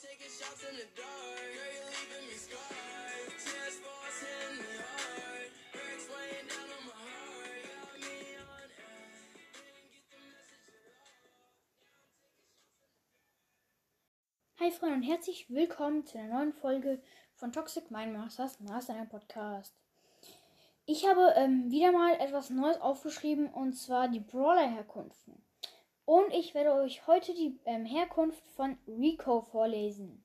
Hi Freunde und herzlich willkommen zu einer neuen Folge von Toxic Mind Masters Master Podcast. Ich habe ähm, wieder mal etwas Neues aufgeschrieben und zwar die Brawler-Herkunften. Und ich werde euch heute die ähm, Herkunft von Rico vorlesen.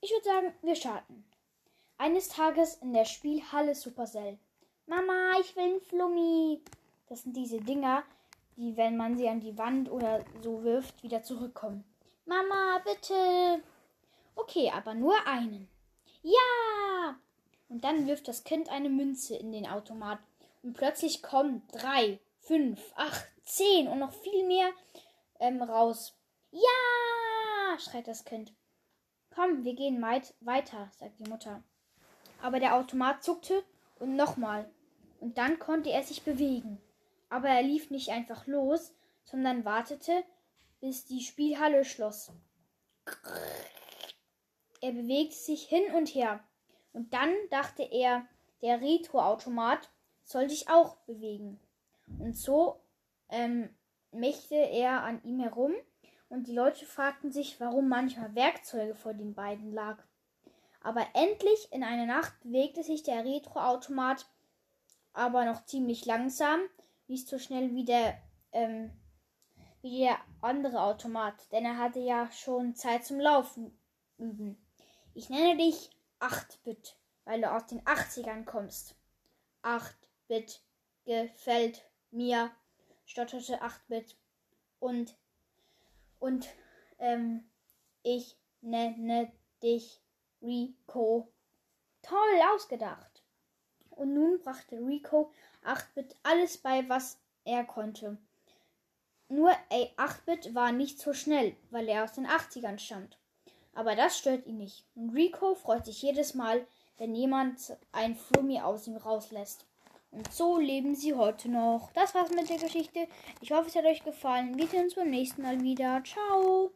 Ich würde sagen, wir starten. Eines Tages in der Spielhalle Supercell. Mama, ich will einen Flummi. Das sind diese Dinger, die, wenn man sie an die Wand oder so wirft, wieder zurückkommen. Mama, bitte. Okay, aber nur einen. Ja! Und dann wirft das Kind eine Münze in den Automat. Und plötzlich kommen drei, fünf, acht, zehn und noch viel mehr ähm, raus. Ja! schreit das Kind. Komm, wir gehen weit weiter, sagt die Mutter. Aber der Automat zuckte und nochmal. Und dann konnte er sich bewegen. Aber er lief nicht einfach los, sondern wartete, bis die Spielhalle schloss. Er bewegte sich hin und her. Und dann dachte er, der Retroautomat soll sich auch bewegen. Und so ähm, mächte er an ihm herum und die Leute fragten sich, warum manchmal Werkzeuge vor den beiden lag. Aber endlich in einer Nacht bewegte sich der Retroautomat, aber noch ziemlich langsam, nicht so schnell wie der, ähm, wie der andere Automat, denn er hatte ja schon Zeit zum Laufen üben. Ich nenne dich 8-Bit, weil du aus den 80ern kommst. 8-Bit gefällt mir, stotterte 8-Bit. Und, und, ähm, ich nenne dich Rico. Toll ausgedacht. Und nun brachte Rico 8-Bit alles bei, was er konnte. Nur 8-Bit war nicht so schnell, weil er aus den 80ern stammt. Aber das stört ihn nicht. Und Rico freut sich jedes Mal, wenn jemand ein Flummi aus ihm rauslässt. Und so leben sie heute noch. Das war's mit der Geschichte. Ich hoffe, es hat euch gefallen. Wir sehen uns beim nächsten Mal wieder. Ciao.